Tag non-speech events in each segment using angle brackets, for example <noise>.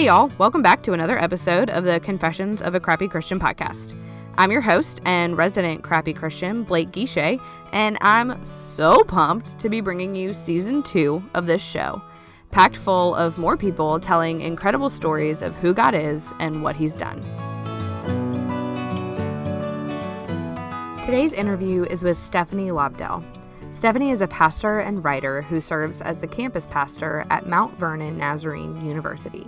Hey, y'all, welcome back to another episode of the Confessions of a Crappy Christian podcast. I'm your host and resident crappy Christian, Blake Guichet, and I'm so pumped to be bringing you season two of this show, packed full of more people telling incredible stories of who God is and what He's done. Today's interview is with Stephanie Lobdell. Stephanie is a pastor and writer who serves as the campus pastor at Mount Vernon Nazarene University.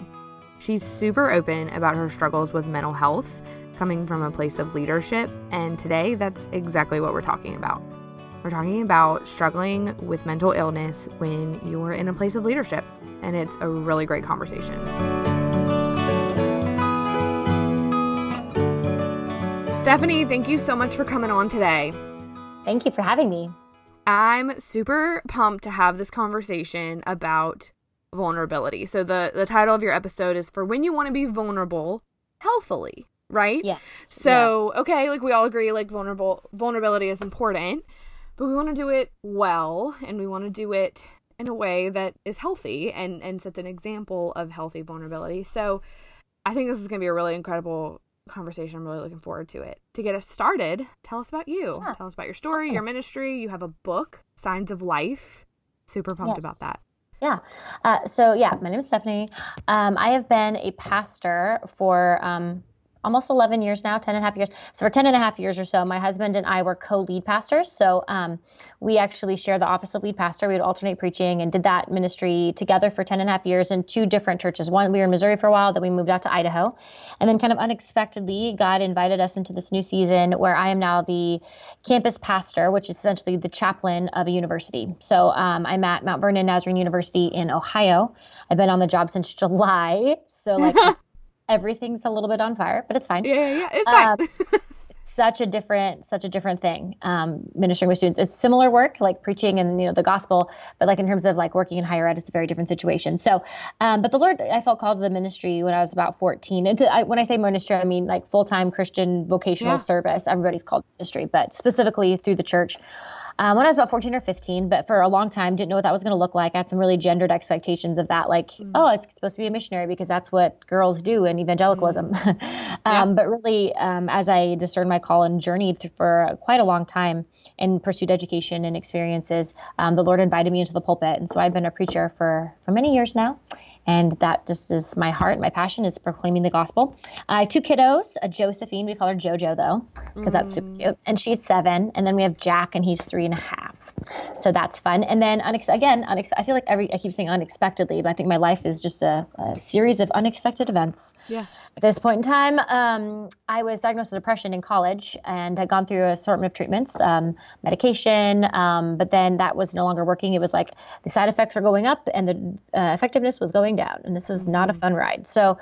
She's super open about her struggles with mental health, coming from a place of leadership, and today that's exactly what we're talking about. We're talking about struggling with mental illness when you're in a place of leadership, and it's a really great conversation. Stephanie, thank you so much for coming on today. Thank you for having me. I'm super pumped to have this conversation about vulnerability. So the the title of your episode is for when you want to be vulnerable healthily, right? Yeah. So, okay, like we all agree like vulnerable vulnerability is important, but we want to do it well and we want to do it in a way that is healthy and and sets an example of healthy vulnerability. So, I think this is going to be a really incredible conversation. I'm really looking forward to it. To get us started, tell us about you. Yeah. Tell us about your story, Awesome. your ministry. You have a book, Signs of Life. Super pumped Yes. about that. Yeah. Uh, so, yeah, my name is Stephanie. Um, I have been a pastor for um, almost 11 years now, 10 and a half years. So, for 10 and a half years or so, my husband and I were co lead pastors. So, um, we actually shared the office of lead pastor. We would alternate preaching and did that ministry together for 10 and a half years in two different churches. One, we were in Missouri for a while, then we moved out to Idaho. And then, kind of unexpectedly, God invited us into this new season where I am now the campus pastor, which is essentially the chaplain of a university. So um, I'm at Mount Vernon Nazarene University in Ohio. I've been on the job since July. So, like, <laughs> everything's a little bit on fire, but it's fine. Yeah, yeah. It's fine. Um, <laughs> such a different such a different thing um, ministering with students it's similar work like preaching and you know the gospel but like in terms of like working in higher ed it's a very different situation so um, but the lord i felt called to the ministry when i was about 14 and to, I, when i say ministry i mean like full-time christian vocational Yeah. service everybody's called ministry but specifically through the church um, when I was about 14 or 15, but for a long time, didn't know what that was going to look like. I had some really gendered expectations of that, like, oh, it's supposed to be a missionary because that's what girls do in evangelicalism. <laughs> um, But really, um, as I discerned my call and journeyed for quite a long time and pursued education and experiences, um, the Lord invited me into the pulpit. And so I've been a preacher for, for many years now. And that just is my heart, my passion is proclaiming the gospel. I have two kiddos, a Josephine, we call her JoJo though, because that's super mm. cute. And she's seven. And then we have Jack, and he's three and a half. So that's fun. And then unex- again, unex- I feel like every I keep saying unexpectedly, but I think my life is just a, a series of unexpected events. Yeah. At this point in time, um, I was diagnosed with depression in college and had gone through a assortment of treatments, um, medication, um, but then that was no longer working. It was like the side effects were going up and the uh, effectiveness was going down, and this was not a fun ride. So,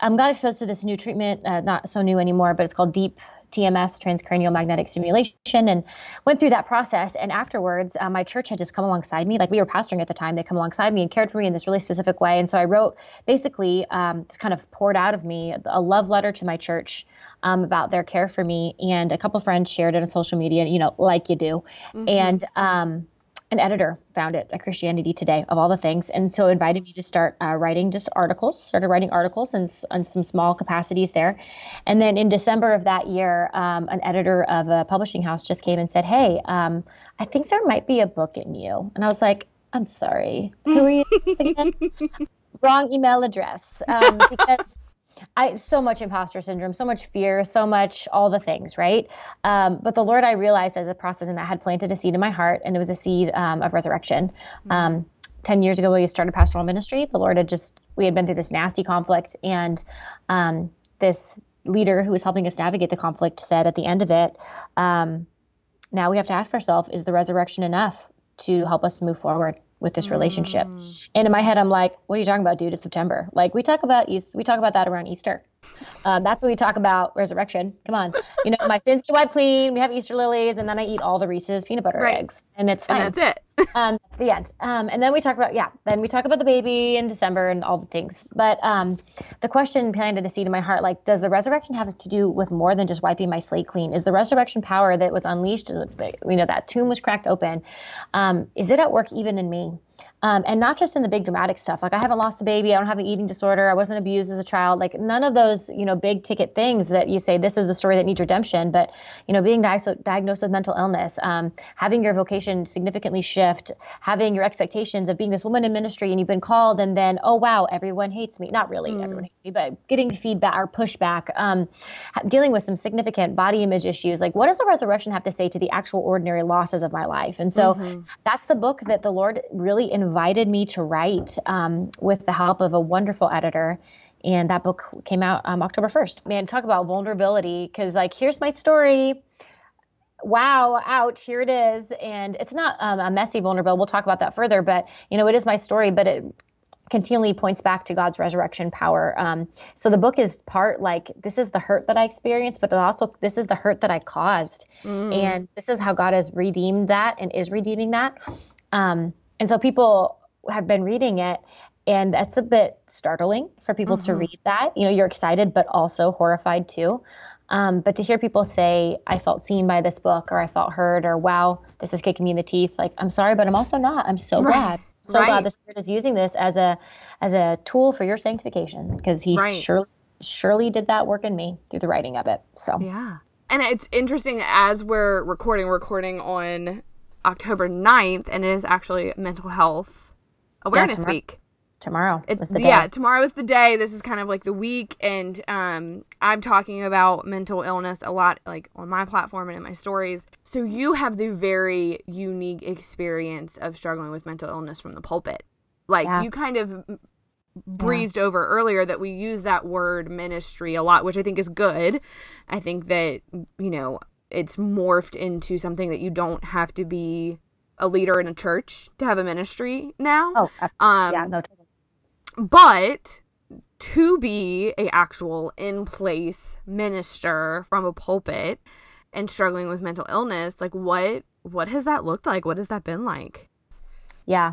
I um, got exposed to this new treatment, uh, not so new anymore, but it's called deep TMS, transcranial magnetic stimulation, and went through that process. And afterwards, uh, my church had just come alongside me. Like we were pastoring at the time, they come alongside me and cared for me in this really specific way. And so I wrote basically, um, just kind of poured out of me a love letter to my church um, about their care for me. And a couple friends shared it on social media, you know, like you do. And um, an editor found it at Christianity Today of all the things, and so invited me to start uh, writing just articles. Started writing articles s- in some small capacities there, and then in December of that year, um, an editor of a publishing house just came and said, "Hey, um, I think there might be a book in you," and I was like, "I'm sorry, who are you again?" <laughs> Wrong email address um, because. I so much imposter syndrome, so much fear, so much all the things, right? Um, but the Lord, I realized as a process, and that had planted a seed in my heart, and it was a seed um, of resurrection. Um, Ten years ago, when we started pastoral ministry, the Lord had just we had been through this nasty conflict, and um, this leader who was helping us navigate the conflict said at the end of it, um, now we have to ask ourselves, is the resurrection enough to help us move forward with this relationship. Mm. And in my head, I'm like, what are you talking about, dude? It's September. Like we talk about East, we talk about that around Easter. Um, that's when we talk about resurrection. Come on, you know, my sins get wiped clean. We have Easter lilies, and then I eat all the Reese's peanut butter Right. eggs, and it's fine. And that's it. <laughs> um, that's the end. Um, and then we talk about yeah. Then we talk about the baby in December and all the things. But um, the question planted a seed in my heart: like, does the resurrection have to do with more than just wiping my slate clean? Is the resurrection power that was unleashed, and you know, that tomb was cracked open? Um, is it at work even in me? Um, and not just in the big dramatic stuff. Like I haven't lost a baby, I don't have an eating disorder, I wasn't abused as a child. Like none of those, you know, big ticket things that you say this is the story that needs redemption. But you know, being di- diagnosed with mental illness, um, having your vocation significantly shift, having your expectations of being this woman in ministry, and you've been called, and then oh wow, everyone hates me. Not really, everyone hates me, but getting feedback or pushback, um, dealing with some significant body image issues. Like what does the resurrection have to say to the actual ordinary losses of my life? And so that's the book that the Lord really invited me to write um, with the help of a wonderful editor. And that book came out um, October 1st. Man, talk about vulnerability because, like, here's my story. Wow, ouch, here it is. And it's not um, a messy vulnerable. We'll talk about that further. But, you know, it is my story, but it continually points back to God's resurrection power. Um, so the book is part like this is the hurt that I experienced, but it also this is the hurt that I caused, and this is how God has redeemed that and is redeeming that. Um, and so people have been reading it, and that's a bit startling for people to read that. You know, you're excited, but also horrified too. Um, but to hear people say, I felt seen by this book, or I felt heard, or wow, this is kicking me in the teeth, like, I'm sorry, but I'm also not. I'm so Right. glad. So Right. glad the Spirit is using this as a as a tool for your sanctification because He Right. surely surely did that work in me through the writing of it. So Yeah. And it's interesting as we're recording, recording on October 9th, and it is actually Mental Health Awareness tomorrow. Week. tomorrow It's the day. yeah, tomorrow is the day. This is kind of like the week, and um, I'm talking about mental illness a lot, like on my platform and in my stories. So you have the very unique experience of struggling with mental illness from the pulpit. Like Yeah. you kind of breezed over earlier that we use that word ministry a lot, which I think is good. I think that you know it's morphed into something that you don't have to be a leader in a church to have a ministry now. Oh, um, yeah, no, totally. but to be a actual in place minister from a pulpit and struggling with mental illness like what what has that looked like what has that been like Yeah.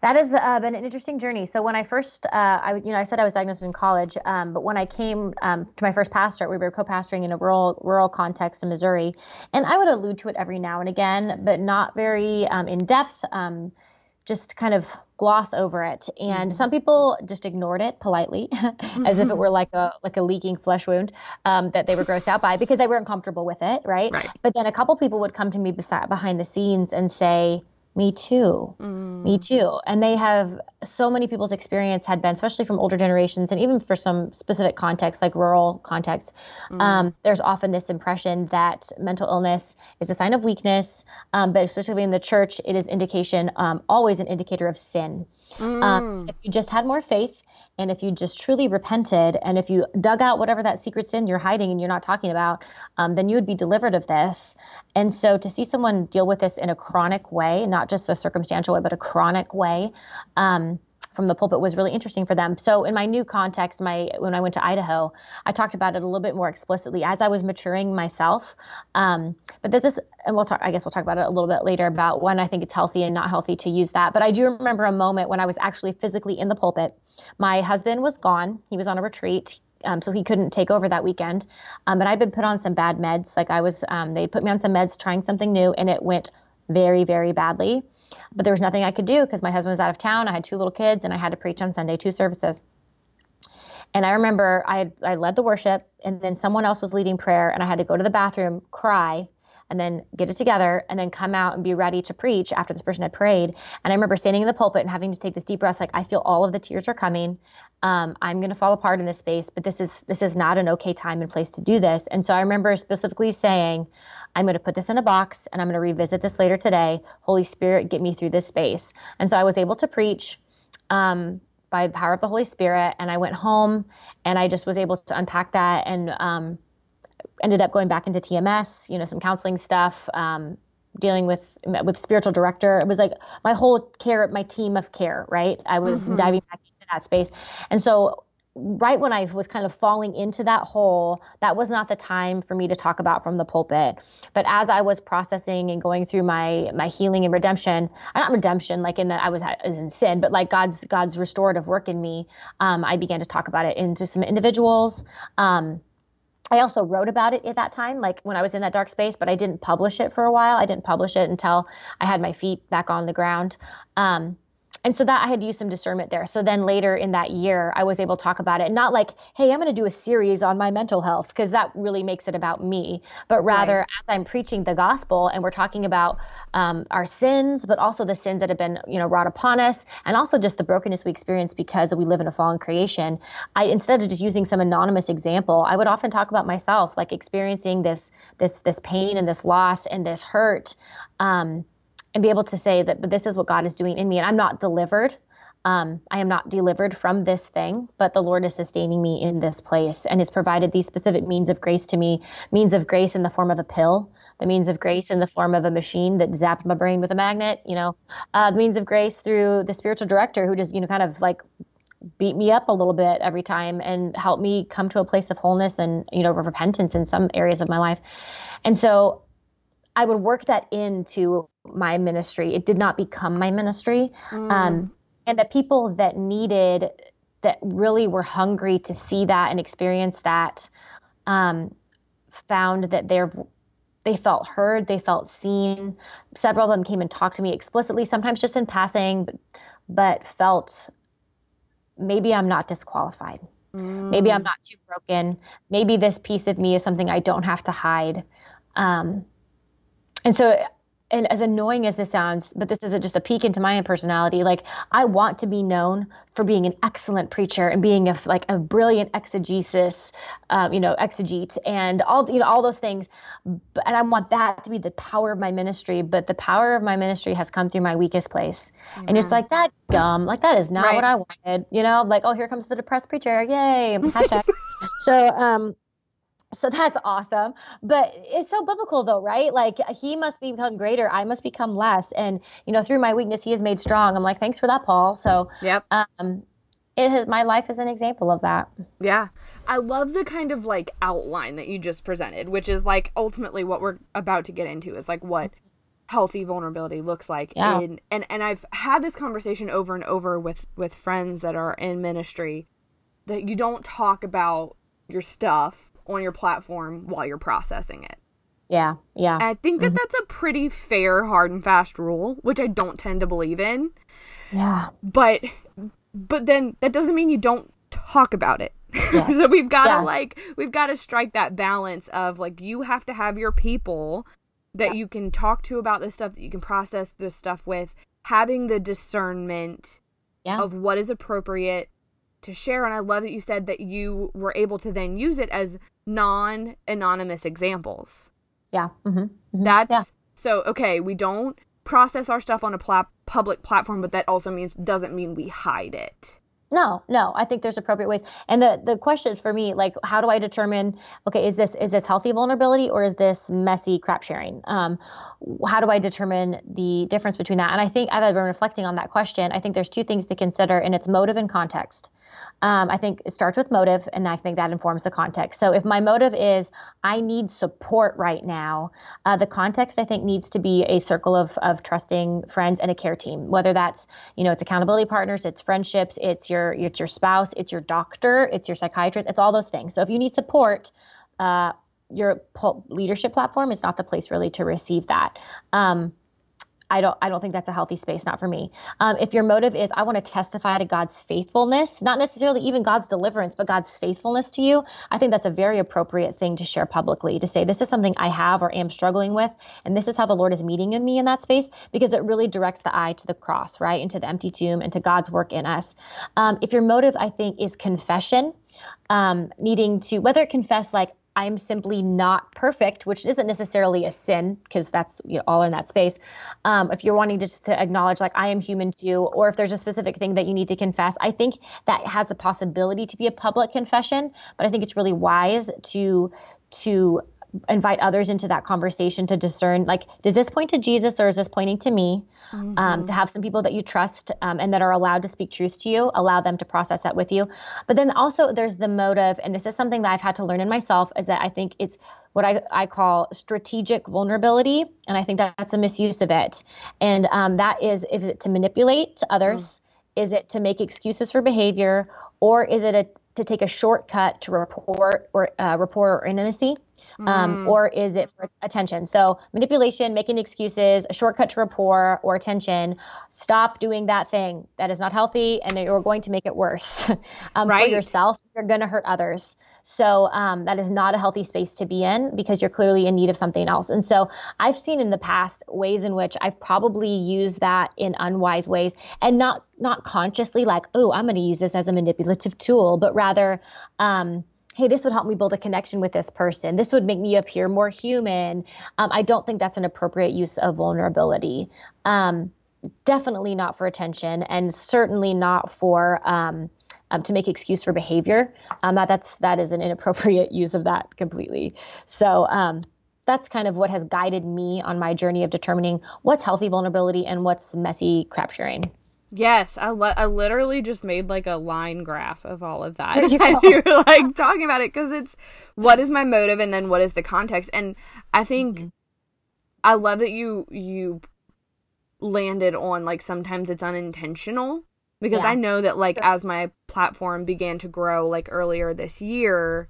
That has uh, been an interesting journey. So when I first, uh, I you know, I said I was diagnosed in college, um, but when I came um, to my first pastorate, we were co-pastoring in a rural rural context in Missouri, and I would allude to it every now and again, but not very um, in depth. Um, just kind of gloss over it, and some people just ignored it politely, <laughs> as if it were like a like a leaking flesh wound um, that they were grossed out by because they weren't comfortable with it, right? Right. But then a couple people would come to me beside, behind the scenes and say, "Me too, me too." And they have so many people's experience had been, especially from older generations, and even for some specific contexts like rural contexts. Um, there's often this impression that mental illness is a sign of weakness, um, but especially in the church, it is indication, um, always an indicator of sin. Um, if you just had more faith. And if you just truly repented, and if you dug out whatever that secret sin you're hiding and you're not talking about, um, then you would be delivered of this. And so to see someone deal with this in a chronic way, not just a circumstantial way, but a chronic way, um, from the pulpit was really interesting for them. So in my new context, my when I went to Idaho, I talked about it a little bit more explicitly as I was maturing myself. Um, but this is, and we'll talk. I guess we'll talk about it a little bit later about when I think it's healthy and not healthy to use that. But I do remember a moment when I was actually physically in the pulpit. My husband was gone; he was on a retreat. Um, so he couldn't take over that weekend. Um, but I'd been put on some bad meds. Like I was, um, they put me on some meds, trying something new, and it went very, very badly but there was nothing I could do because my husband was out of town. I had two little kids and I had to preach on Sunday, two services. And I remember I I led the worship and then someone else was leading prayer and I had to go to the bathroom, cry, and then get it together and then come out and be ready to preach after this person had prayed. And I remember standing in the pulpit and having to take this deep breath, like I feel all of the tears are coming. Um, I'm going to fall apart in this space, but this is this is not an okay time and place to do this. And so I remember specifically saying, I'm going to put this in a box and I'm going to revisit this later today. Holy Spirit, get me through this space. And so I was able to preach. Um, by the power of the Holy Spirit. And I went home and I just was able to unpack that and um, ended up going back into TMS, you know, some counseling stuff. Um, dealing with with spiritual director. It was like my whole care, my team of care, right? I was mm-hmm. diving back into that space, and so right when I was kind of falling into that hole, that was not the time for me to talk about from the pulpit. But as I was processing and going through my my healing and redemption, not redemption like in that I was, I was in sin, but like God's God's restorative work in me, um, I began to talk about it into some individuals. Um, I also wrote about it at that time, like when I was in that dark space, but I didn't publish it for a while. I didn't publish it until I had my feet back on the ground. Um, and so that I had used some discernment there. So then later in that year, I was able to talk about it. Not like, hey, I'm going to do a series on my mental health, because that really makes it about me, but rather right. as I'm preaching the gospel and we're talking about um, our sins, but also the sins that have been, you know, wrought upon us, and also just the brokenness we experience because we live in a fallen creation. I instead of just using some anonymous example, I would often talk about myself, like experiencing this this this pain and this loss and this hurt. Um, and be able to say that but this is what God is doing in me and I'm not delivered. Um, I am not delivered from this thing, but the Lord is sustaining me in this place and has provided these specific means of grace to me, means of grace in the form of a pill, the means of grace in the form of a machine that zapped my brain with a magnet, you know, uh, means of grace through the spiritual director who just, you know, kind of like beat me up a little bit every time and help me come to a place of wholeness and, you know, repentance in some areas of my life. And so I would work that into my ministry. It did not become my ministry. Mm. Um, and the people that needed, that really were hungry to see that and experience that, um, found that they're they felt heard, they felt seen. Several of them came and talked to me explicitly, sometimes just in passing, but, but felt maybe I'm not disqualified. Mm. Maybe I'm not too broken. Maybe this piece of me is something I don't have to hide. Um, and so and as annoying as this sounds, but this is a, just a peek into my own personality. Like I want to be known for being an excellent preacher and being a like a brilliant exegesis, um, you know, exegete and all you know all those things. And I want that to be the power of my ministry. But the power of my ministry has come through my weakest place. And it's like that dumb. Like that is not right. what I wanted. You know, like oh here comes the depressed preacher. Yay! <laughs> Hashtag. so um so that's awesome. But it's so biblical though right? Like he must become greater i must become less. And you know through my weakness he is made strong. I'm like thanks for that paul. So yep. um it has, my life is an example of that. Yeah. I love the kind of like outline that you just presented which is like ultimately what we're about to get into is like what healthy vulnerability looks like yeah. in, and and i've had this conversation over and over with with friends that are in ministry that you don't talk about your stuff on your platform while you're processing it. Yeah, yeah. I think that mm-hmm. that's a pretty fair, hard and fast rule, which I don't tend to believe in. Yeah. But but then that doesn't mean you don't talk about it. <laughs> Yeah. so we've got to yeah. like we've got to strike that balance of like you have to have your people that yeah. you can talk to about this stuff that you can process this stuff with having the discernment yeah. of what is appropriate to share and i love that you said that you were able to then use it as non anonymous examples. Yeah. Mm-hmm. Mm-hmm. That's yeah. so okay. We don't process our stuff on a pla- public platform, but that also means doesn't mean we hide it. No, no. I think there's appropriate ways. And the the question for me, like, how do I determine? Okay, is this is this healthy vulnerability or is this messy crap sharing? Um, how do I determine the difference between that? And I think as I've been reflecting on that question, I think there's two things to consider, and it's motive and context. Um, I think it starts with motive, and I think that informs the context. So if my motive is I need support right now, uh, the context I think needs to be a circle of of trusting friends and a care team. Whether that's you know it's accountability partners, it's friendships, it's your it's your spouse, it's your doctor, it's your psychiatrist, it's all those things. So if you need support. Uh, your leadership platform is not the place really to receive that. Um, I don't I don't think that's a healthy space, not for me. Um, if your motive is I want to testify to God's faithfulness, not necessarily even God's deliverance, but God's faithfulness to you, I think that's a very appropriate thing to share publicly to say this is something I have or am struggling with, and this is how the Lord is meeting in me in that space because it really directs the eye to the cross, right, into the empty tomb, and to God's work in us. Um, if your motive, I think, is confession, um, needing to whether confess like I'm simply not perfect, which isn't necessarily a sin because that's you know, all in that space. Um, if you're wanting to to acknowledge like I am human too, or if there's a specific thing that you need to confess, I think that has the possibility to be a public confession. But I think it's really wise to to invite others into that conversation to discern like does this point to jesus or is this pointing to me? Mm-hmm. um, to have some people that you trust um, and that are allowed to speak truth to you allow them to process that with you. But then also there's the motive and this is something that i've had to learn in myself is that i think it's what i, I call strategic vulnerability and i think that that's a misuse of it. And um, that is is it to manipulate others? Mm. is it to make excuses for behavior? Or is it a, to take a shortcut to report or uh, rapport or intimacy um, mm. or is it for attention? So manipulation, making excuses, a shortcut to rapport or attention. Stop doing that thing. That is not healthy, and you're going to make it worse <laughs> um, right. for yourself. You're going to hurt others. So um, that is not a healthy space to be in because you're clearly in need of something else. And so I've seen in the past ways in which I've probably used that in unwise ways and not not consciously like, oh, I'm going to use this as a manipulative tool, but rather. Um, hey, this would help me build a connection with this person. This would make me appear more human. Um, I don't think that's an appropriate use of vulnerability. Um, definitely not for attention, and certainly not for um, um to make excuse for behavior. Um, that, that's that is an inappropriate <laughs> use of that completely. So um, that's kind of what has guided me on my journey of determining what's healthy vulnerability and what's messy crap sharing. Yes, I, li- I literally just made like a line graph of all of that you <laughs> as you were like talking about it because it's what is my motive and then what is the context and I think mm-hmm. I love that you you landed on like sometimes it's unintentional because yeah. I know that like sure. as my platform began to grow like earlier this year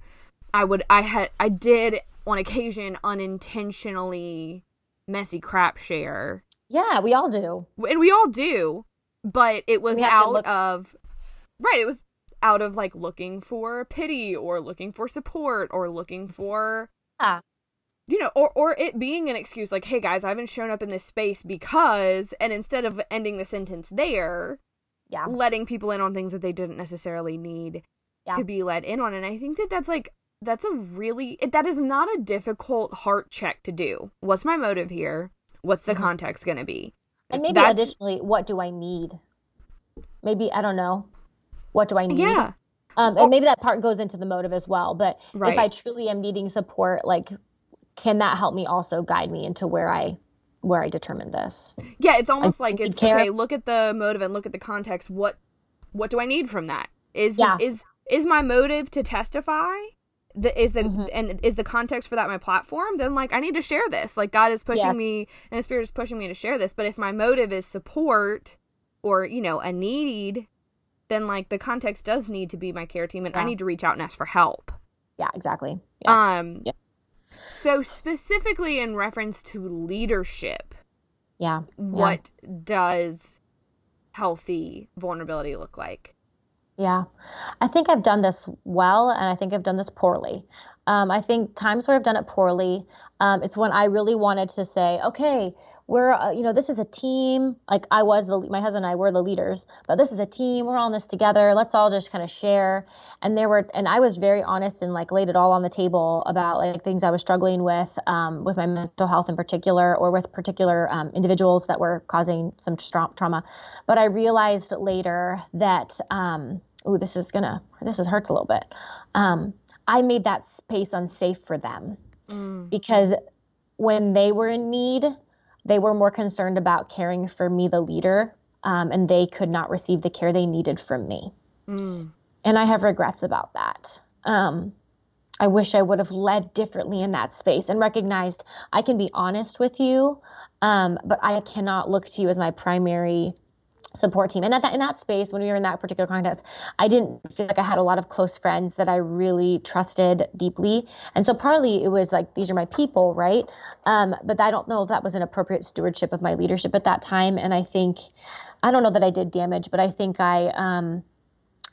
I would I had I did on occasion unintentionally messy crap share. Yeah, we all do. And we all do but it was out look- of right it was out of like looking for pity or looking for support or looking for ah. you know or or it being an excuse like hey guys i haven't shown up in this space because and instead of ending the sentence there yeah letting people in on things that they didn't necessarily need yeah. to be let in on and i think that that's like that's a really that is not a difficult heart check to do what's my motive here what's the mm-hmm. context going to be and maybe That's... additionally, what do I need? Maybe I don't know. What do I need? Yeah. Um, and maybe that part goes into the motive as well. But right. if I truly am needing support, like, can that help me also guide me into where I where I determine this? Yeah, it's almost I like it's care. okay. Look at the motive and look at the context. What what do I need from that? Is yeah. is is my motive to testify? The, is the mm-hmm. and is the context for that my platform then like i need to share this like god is pushing yes. me and the spirit is pushing me to share this but if my motive is support or you know a need then like the context does need to be my care team and yeah. i need to reach out and ask for help yeah exactly yeah. um yeah. so specifically in reference to leadership yeah what does healthy vulnerability look like yeah, I think I've done this well, and I think I've done this poorly. Um, I think times where I've done it poorly, um, it's when I really wanted to say, okay, we're, uh, you know, this is a team. Like I was the, my husband and I were the leaders, but this is a team. We're all in this together. Let's all just kind of share. And there were, and I was very honest and like laid it all on the table about like things I was struggling with, um, with my mental health in particular, or with particular um, individuals that were causing some tra- trauma. But I realized later that, um, oh, this is gonna, this is hurts a little bit. Um, I made that space unsafe for them mm. because when they were in need, they were more concerned about caring for me, the leader, um, and they could not receive the care they needed from me. Mm. And I have regrets about that. Um, I wish I would have led differently in that space and recognized I can be honest with you, um, but I cannot look to you as my primary support team. And at that in that space, when we were in that particular context, I didn't feel like I had a lot of close friends that I really trusted deeply. And so partly it was like these are my people, right? Um, but I don't know if that was an appropriate stewardship of my leadership at that time. And I think I don't know that I did damage, but I think I um,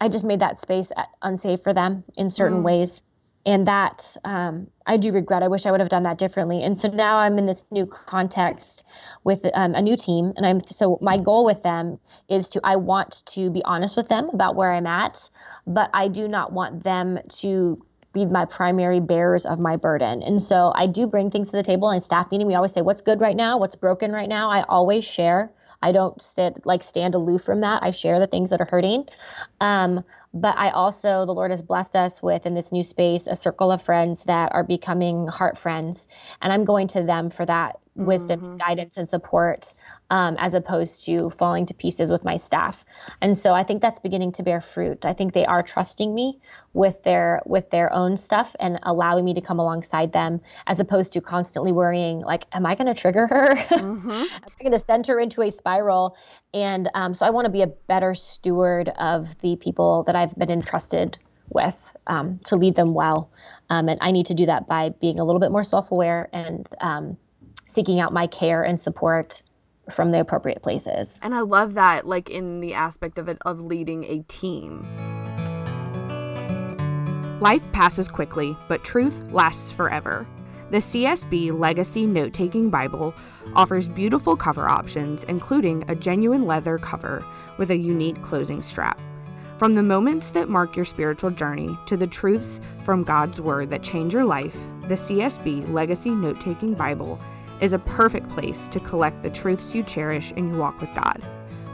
I just made that space unsafe for them in certain mm. ways and that um, I do regret. I wish I would have done that differently. And so now I'm in this new context with um, a new team, and I'm so my goal with them is to I want to be honest with them about where I'm at, but I do not want them to be my primary bearers of my burden. And so I do bring things to the table in staff meeting. We always say what's good right now, what's broken right now. I always share. I don't sit like stand aloof from that. I share the things that are hurting. Um, but I also, the Lord has blessed us with in this new space a circle of friends that are becoming heart friends. And I'm going to them for that wisdom, mm-hmm. guidance, and support um, as opposed to falling to pieces with my staff. And so I think that's beginning to bear fruit. I think they are trusting me with their with their own stuff and allowing me to come alongside them as opposed to constantly worrying like, am I going to trigger her? <laughs> Mm-hmm. am I going to send her into a spiral? And um, so I want to be a better steward of the people that I've been entrusted with um, to lead them well. Um, and I need to do that by being a little bit more self aware and um, seeking out my care and support from the appropriate places. And I love that, like in the aspect of it of leading a team. Life passes quickly, but truth lasts forever. The CSB Legacy Note Taking Bible offers beautiful cover options, including a genuine leather cover with a unique closing strap. From the moments that mark your spiritual journey to the truths from God's Word that change your life, the CSB Legacy Note Taking Bible is a perfect place to collect the truths you cherish in your walk with God.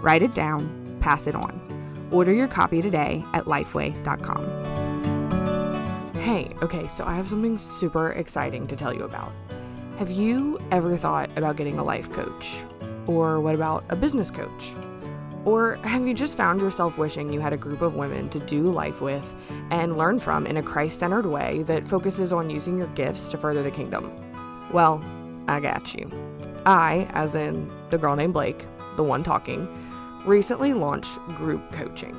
Write it down, pass it on. Order your copy today at lifeway.com. Hey, okay, so I have something super exciting to tell you about. Have you ever thought about getting a life coach? Or what about a business coach? Or have you just found yourself wishing you had a group of women to do life with and learn from in a Christ centered way that focuses on using your gifts to further the kingdom? Well, I got you. I, as in the girl named Blake, the one talking, recently launched group coaching.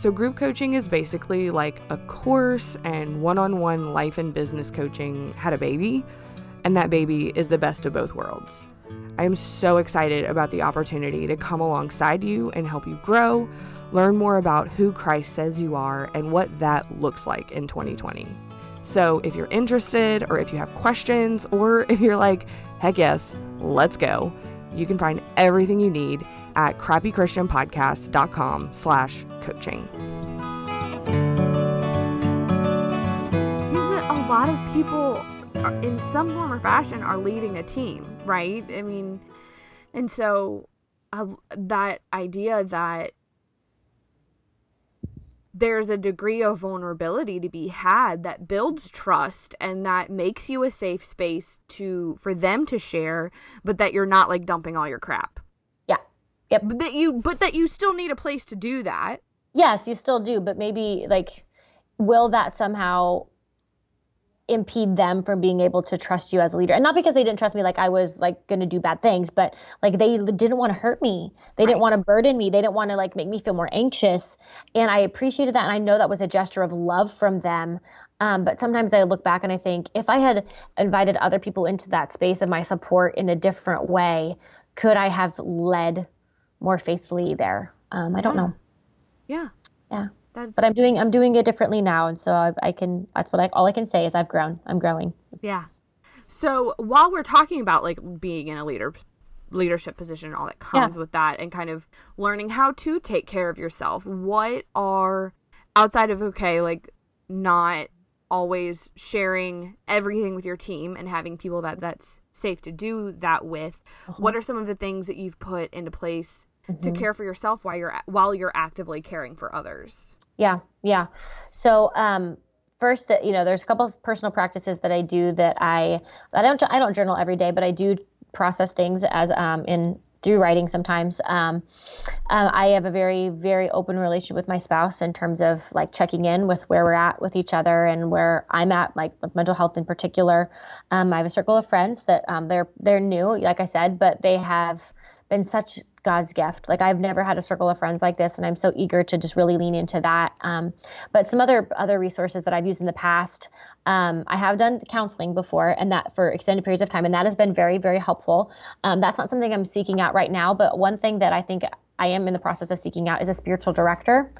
So, group coaching is basically like a course and one on one life and business coaching had a baby, and that baby is the best of both worlds. I am so excited about the opportunity to come alongside you and help you grow, learn more about who Christ says you are, and what that looks like in 2020. So if you're interested, or if you have questions, or <laughs> if you're like, heck yes, let's go, you can find everything you need at crappychristianpodcast.com slash coaching. A lot of people in some form or fashion are leading a team, right? I mean, and so uh, that idea that there's a degree of vulnerability to be had that builds trust and that makes you a safe space to for them to share but that you're not like dumping all your crap yep. But that you but that you still need a place to do that. Yes you still do but maybe like will that somehow impede them from being able to trust you as a leader? And not because they didn't trust me like i was like going to do bad things but like they didn't want to hurt me. They right. didn't want to burden me. They didn't want to like make me feel more anxious. And i appreciated that and i know that was a gesture of love from them. Um, but sometimes i look back and i think if i had invited other people into that space of my support in a different way could i have led more faithfully there um, i don't yeah. know yeah yeah that's... But I'm doing I'm doing it differently now, and so I, I can. That's what I all I can say is I've grown. I'm growing. Yeah. So while we're talking about like being in a leader leadership position and all that comes yeah. with that, and kind of learning how to take care of yourself, what are outside of okay, like not always sharing everything with your team and having people that that's safe to do that with uh-huh. what are some of the things that you've put into place mm-hmm. to care for yourself while you're while you're actively caring for others yeah, yeah. So um, first, uh, you know, there's a couple of personal practices that I do that I I don't I don't journal every day, but I do process things as um, in through writing sometimes. Um, um, I have a very, very open relationship with my spouse in terms of like checking in with where we're at with each other and where I'm at, like with mental health in particular. Um, I have a circle of friends that um, they're they're new, like I said, but they have been such God's gift. Like I've never had a circle of friends like this, and I'm so eager to just really lean into that. Um, but some other other resources that I've used in the past, um, I have done counseling before, and that for extended periods of time, and that has been very very helpful. Um, that's not something I'm seeking out right now, but one thing that I think I am in the process of seeking out is a spiritual director.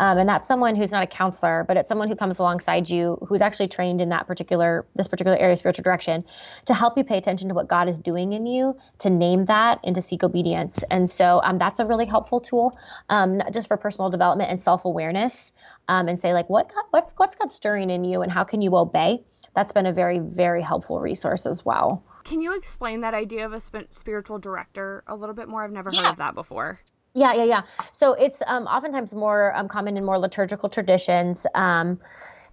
Um, and that's someone who's not a counselor, but it's someone who comes alongside you, who's actually trained in that particular this particular area of spiritual direction, to help you pay attention to what God is doing in you, to name that, and to seek obedience. And so um, that's a really helpful tool, um, not just for personal development and self awareness, um, and say like what God, what's what's God stirring in you, and how can you obey. That's been a very very helpful resource as well. Can you explain that idea of a spiritual director a little bit more? I've never heard of that before. Yeah, yeah, yeah. So it's um, oftentimes more um, common in more liturgical traditions. Um,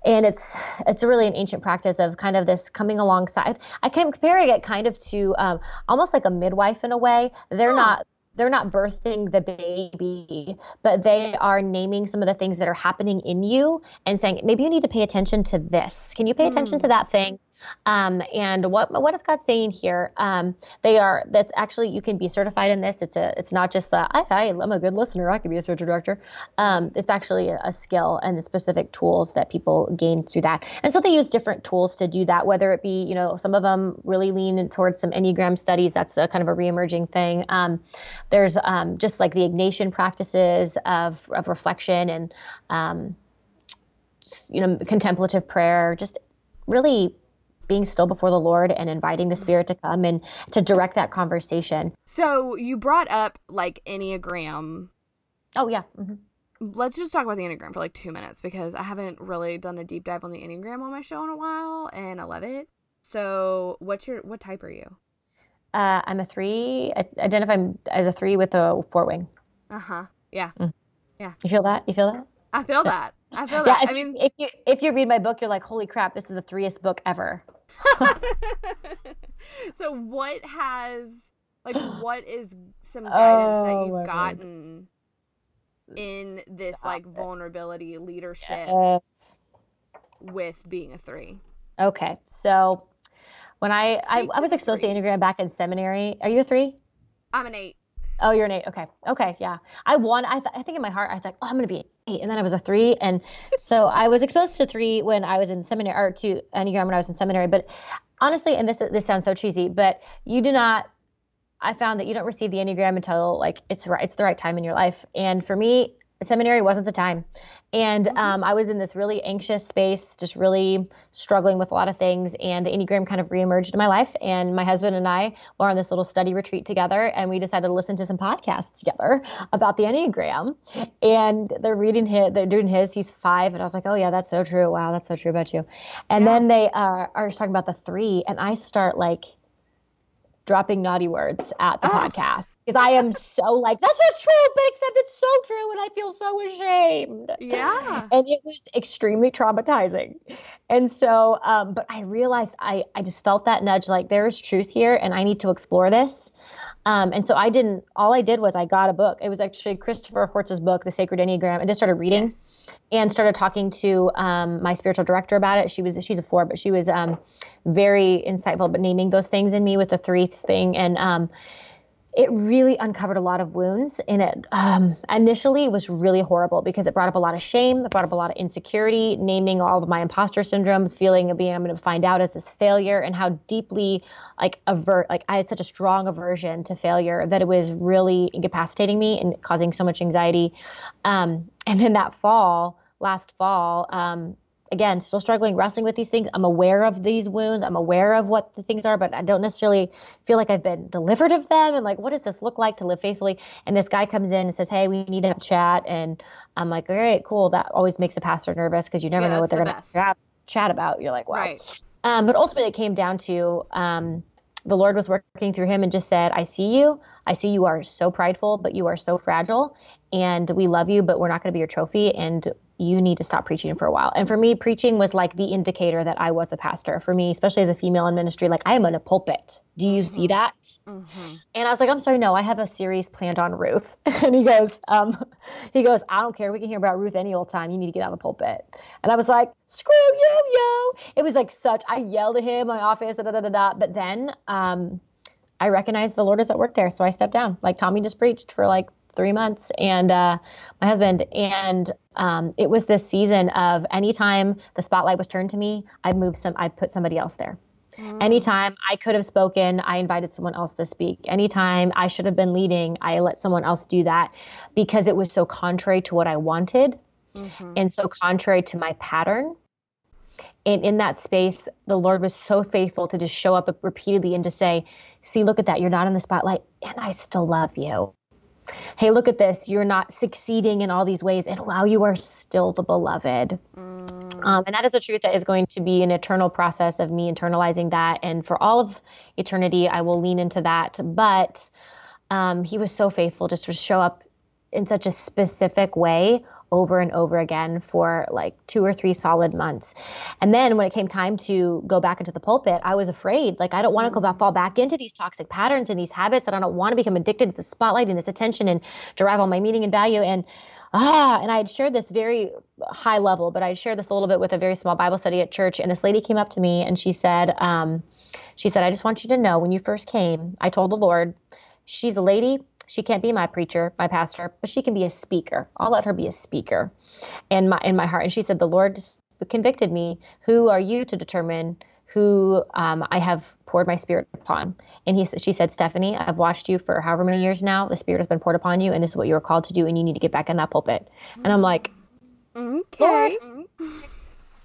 and it's it's really an ancient practice of kind of this coming alongside. I can compare it kind of to um, almost like a midwife in a way. They're not they're not birthing the baby, but they are naming some of the things that are happening in you and saying maybe you need to pay attention to this. Can you pay attention to that thing? Um, and what what is God saying here? Um, they are that's actually you can be certified in this. It's a it's not just the I, I am a good listener. I could be a spiritual director. Um, it's actually a, a skill and the specific tools that people gain through that. And so they use different tools to do that. Whether it be you know some of them really lean towards some enneagram studies. That's a kind of a reemerging thing. Um, there's um, just like the Ignatian practices of of reflection and um, you know contemplative prayer. Just really being still before the Lord and inviting the Spirit to come and to direct that conversation. So you brought up like Enneagram. Oh, yeah. Mm-hmm. Let's just talk about the Enneagram for like two minutes because I haven't really done a deep dive on the Enneagram on my show in a while and I love it. So, what's your what type are you? Uh, I'm a three. I identify as a three with a four wing. Uh huh. Yeah. Mm. Yeah. You feel that? You feel that? I feel that. I feel Yeah. that. If, I mean, if you if you read my book, you're like, holy crap, this is the threest book ever. <laughs> so what has like what is some <gasps> guidance that Oh, you've my God. gotten in this like vulnerability leadership Yes. with being a three? Okay. So when I I, Speak I to was exposed to threes. Enneagram back in seminary. Are you a three? I'm an eight. Oh, you're an eight. Okay. Okay. Yeah. I won. I, th- I think in my heart, I thought, oh, I'm going to be. And then I was a three. And so I was exposed to three when I was in seminary, or to Enneagram when I was in seminary. But honestly, and this this sounds so cheesy, but you do not. I found that you don't receive the Enneagram until like it's right. It's the right time in your life. And for me, seminary wasn't the time. And um, I was in this really anxious space, just really struggling with a lot of things. And the Enneagram kind of reemerged in my life. And my husband and I were on this little study retreat together, and we decided to listen to some podcasts together <laughs> about the Enneagram. And they're reading his, they're doing his. He's five, and I was like, oh yeah, that's so true. Wow, that's so true about you. And then they uh, are just talking about the three, and I start like dropping naughty words at the podcast because I am so like, that's not true, but except it's so true, and I feel so ashamed. Yeah. And it was extremely traumatizing. And so, um, but I realized I, I just felt that nudge like there is truth here and I need to explore this. Um, and so I didn't, all I did was I got a book. It was actually Christopher Heuertz's book, The Sacred Enneagram, and just started reading Yes. and started talking to um, my spiritual director about it. She was, she's a four, but she was um, very insightful, but naming those things in me with the three thing. And, um, it really uncovered a lot of wounds and it. Um, initially was really horrible because it brought up a lot of shame it brought up a lot of insecurity naming all of my imposter syndromes feeling of being going to find out as this failure and how deeply like avert like i had such a strong aversion to failure that it was really incapacitating me and causing so much anxiety. Um, and then that fall last fall um, again, still struggling, wrestling with these things. I'm aware of these wounds. I'm aware of what the things are, but I don't necessarily feel like I've been delivered of them. And like, what does this look like to live faithfully? And this guy comes in and says, Hey, we need to have a chat. And I'm like, All right, cool. That always makes a pastor nervous because you never Yeah, know what they're the going to chat, about. You're like, wow. Right. Um, but ultimately, it came down to um, the Lord was working through him and just said, I see you. I see you are so prideful, but you are so fragile. And we love you, but we're not going to be your trophy. And you need to stop preaching for a while. And for me, preaching was like the indicator that I was a pastor. For me, especially as a female in ministry, like I am in a pulpit. Do you see that? Mm-hmm. And I was like, I'm sorry, no, I have a series planned on Ruth. <laughs> and he goes, um, he goes, I don't care. We can hear about Ruth any old time. You need to get out of the pulpit. And I was like, screw you, yo. It was like such, I yelled at him in my office, da, da, da, da, da. But then um, I recognized the Lord is at work there. So I stepped down. Like Tommy just preached for like three months and uh, my husband. And um, it was this season of anytime the spotlight was turned to me, I'd move some, I'd put somebody else there. Anytime I could have spoken, I invited someone else to speak. Anytime I should have been leading, I let someone else do that because it was so contrary to what I wanted Mm-hmm. and so contrary to my pattern. And in that space, the Lord was so faithful to just show up repeatedly and to say, See, look at that. You're not in the spotlight, and I still love you. Hey, look at this. You're not succeeding in all these ways, and wow, you are still the beloved. Um, and that is a truth that is going to be an eternal process of me internalizing that. And for all of eternity, I will lean into that. But um, he was so faithful just to show up in such a specific way over and over again for like two or three solid months. And then when it came time to go back into the pulpit, I was afraid. Like, I don't want to go back, fall back into these toxic patterns and these habits, and I don't want to become addicted to the spotlight and this attention and derive all my meaning and value. And ah, and I had shared this very high level, but I shared this a little bit with a very small Bible study at church. And this lady came up to me and she said, um, she said, I just want you to know when you first came, I told the Lord, she's a lady she can't be my preacher, my pastor, but she can be a speaker. I'll let her be a speaker. And my in my heart, and she said, the Lord convicted me. Who are you to determine who um, I have poured my spirit upon? And he she said, Stephanie, I've watched you for however many years now. The spirit has been poured upon you, and this is what you are called to do, and you need to get back in that pulpit. And I'm like, Okay. Lord,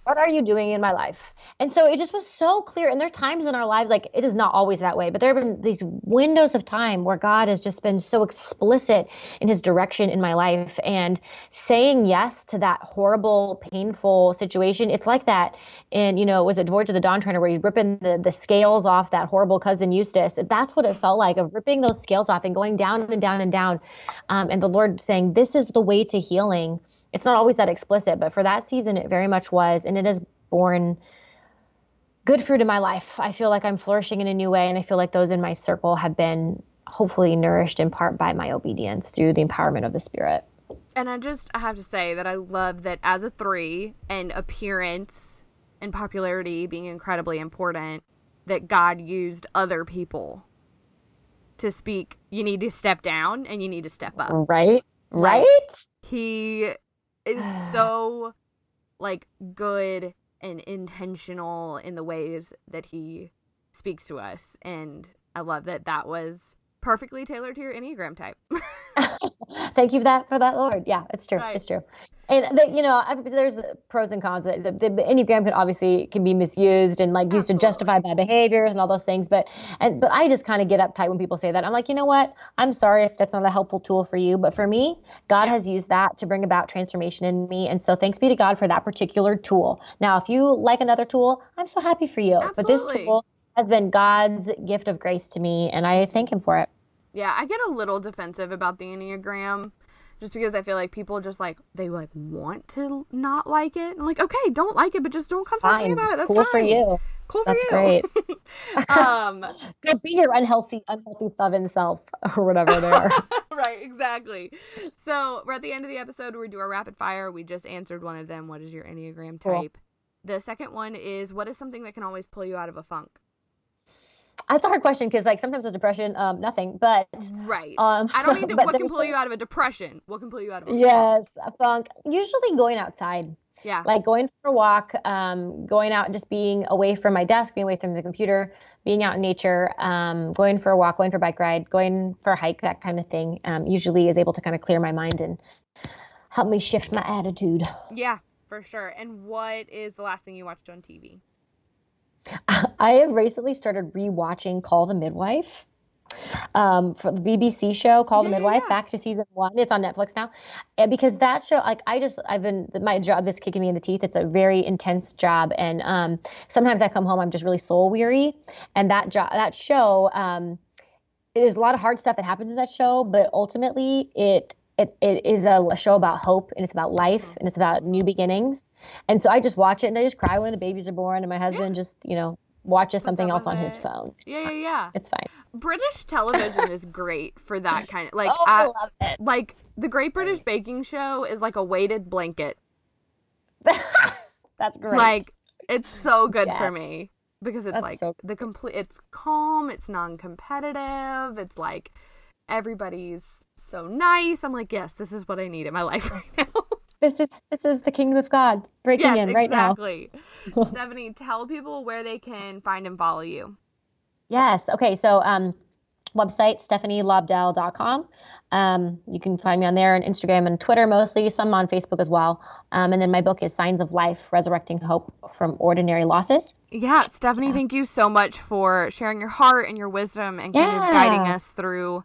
what are you doing in my life? And so it just was so clear. And there are times in our lives, like it is not always that way, but there have been these windows of time where God has just been so explicit in his direction in my life. And saying yes to that horrible, painful situation, it's like that And, you know, was it Voyage of the Dawn Treader where he's ripping the, the scales off that horrible cousin Eustace? That's what it felt like of ripping those scales off and going down and down and down. Um, and the Lord saying, This is the way to healing it's not always that explicit, but for that season, it very much was. And it has borne good fruit in my life. I feel like I'm flourishing in a new way. And I feel like those in my circle have been hopefully nourished in part by my obedience through the empowerment of the Spirit. And I just I have to say that I love that as a three and appearance and popularity being incredibly important, that God used other people to speak. You need to step down and you need to step up. Right? Like, Right? He is <sighs> so like good and intentional in the ways that he speaks to us and I love that that was perfectly tailored to your enneagram type. <laughs> <laughs> Thank you for that, for that, Lord. Yeah, it's true. Right. It's true. And the, you know, there's pros and cons. The, the, the Enneagram can obviously can be misused and like used to justify bad behaviors and all those things. But and but I just kind of get uptight when people say that. I'm like, you know what? I'm sorry if that's not a helpful tool for you, but for me, God has used that to bring about transformation in me. And so thanks be to God for that particular tool. Now, if you like another tool, I'm so happy for you. Absolutely. But this tool has been God's gift of grace to me, and I thank Him for it. Yeah, I get a little defensive about the Enneagram just because I feel like people just like they like want to not like it. I'm like, okay, don't like it, but just don't come talk to me about it. That's cool fine. for you. Cool for That's you. great. <laughs> <laughs> um Go be your unhealthy, unhealthy seven self <laughs> or whatever they are. right, exactly. So we're at the end of the episode we do our rapid fire. We just answered one of them. What is your Enneagram Cool. type? The second one is what is something that can always pull you out of a funk? That's a hard question because, like, sometimes with depression, um, nothing. But Right. Um, I don't <laughs> mean to, what can pull you out of a depression. What can pull you out of a yes, a funk. Usually going outside, Yeah. like going for a walk, um, going out just being away from my desk, being away from the computer, being out in nature, um, going for a walk, going for a bike ride, going for a hike, that kind of thing. Um, usually is able to kind of clear my mind and help me shift my attitude. yeah, for sure. And what is the last thing you watched on TV? <laughs> I have recently started rewatching Call the Midwife. Um, for the BBC show Call the Yeah, yeah, Midwife, yeah. back to season one. It's on Netflix now, and because that show, like, I just, I've been, my job is kicking me in the teeth. It's a very intense job, and um, sometimes I come home, I'm just really soul weary, and that job, that show, um, there's a lot of hard stuff that happens in that show, but ultimately, it it, it is a, a show about hope and it's about life mm-hmm. and it's about new beginnings. And so I just watch it and I just cry when the babies are born, and my husband just, you know, watches something else on on his phone. It's Yeah, yeah, fine. yeah. It's fine. British television is great for that <laughs> kind of like Oh, I I- love it. like the Great British Baking Show is like a weighted blanket. <laughs> That's great. Like it's so good Yeah. for me because it's That's like so the complete it's calm, it's non-competitive, it's like everybody's so nice. I'm like, yes, this is what I need in my life <laughs> right now. this is this is the kingdom of God breaking yes, in right now. exactly. <laughs> Stephanie, tell people where they can find and follow you. Yes. Okay. So, um, website stephanielobdell.com. Um, you can find me on there on Instagram and Twitter mostly, some on Facebook as well. Um, and then my book is Signs of Life: Resurrecting Hope from Ordinary Losses. Yeah, Stephanie, thank you so much for sharing your heart and your wisdom and kind of guiding us through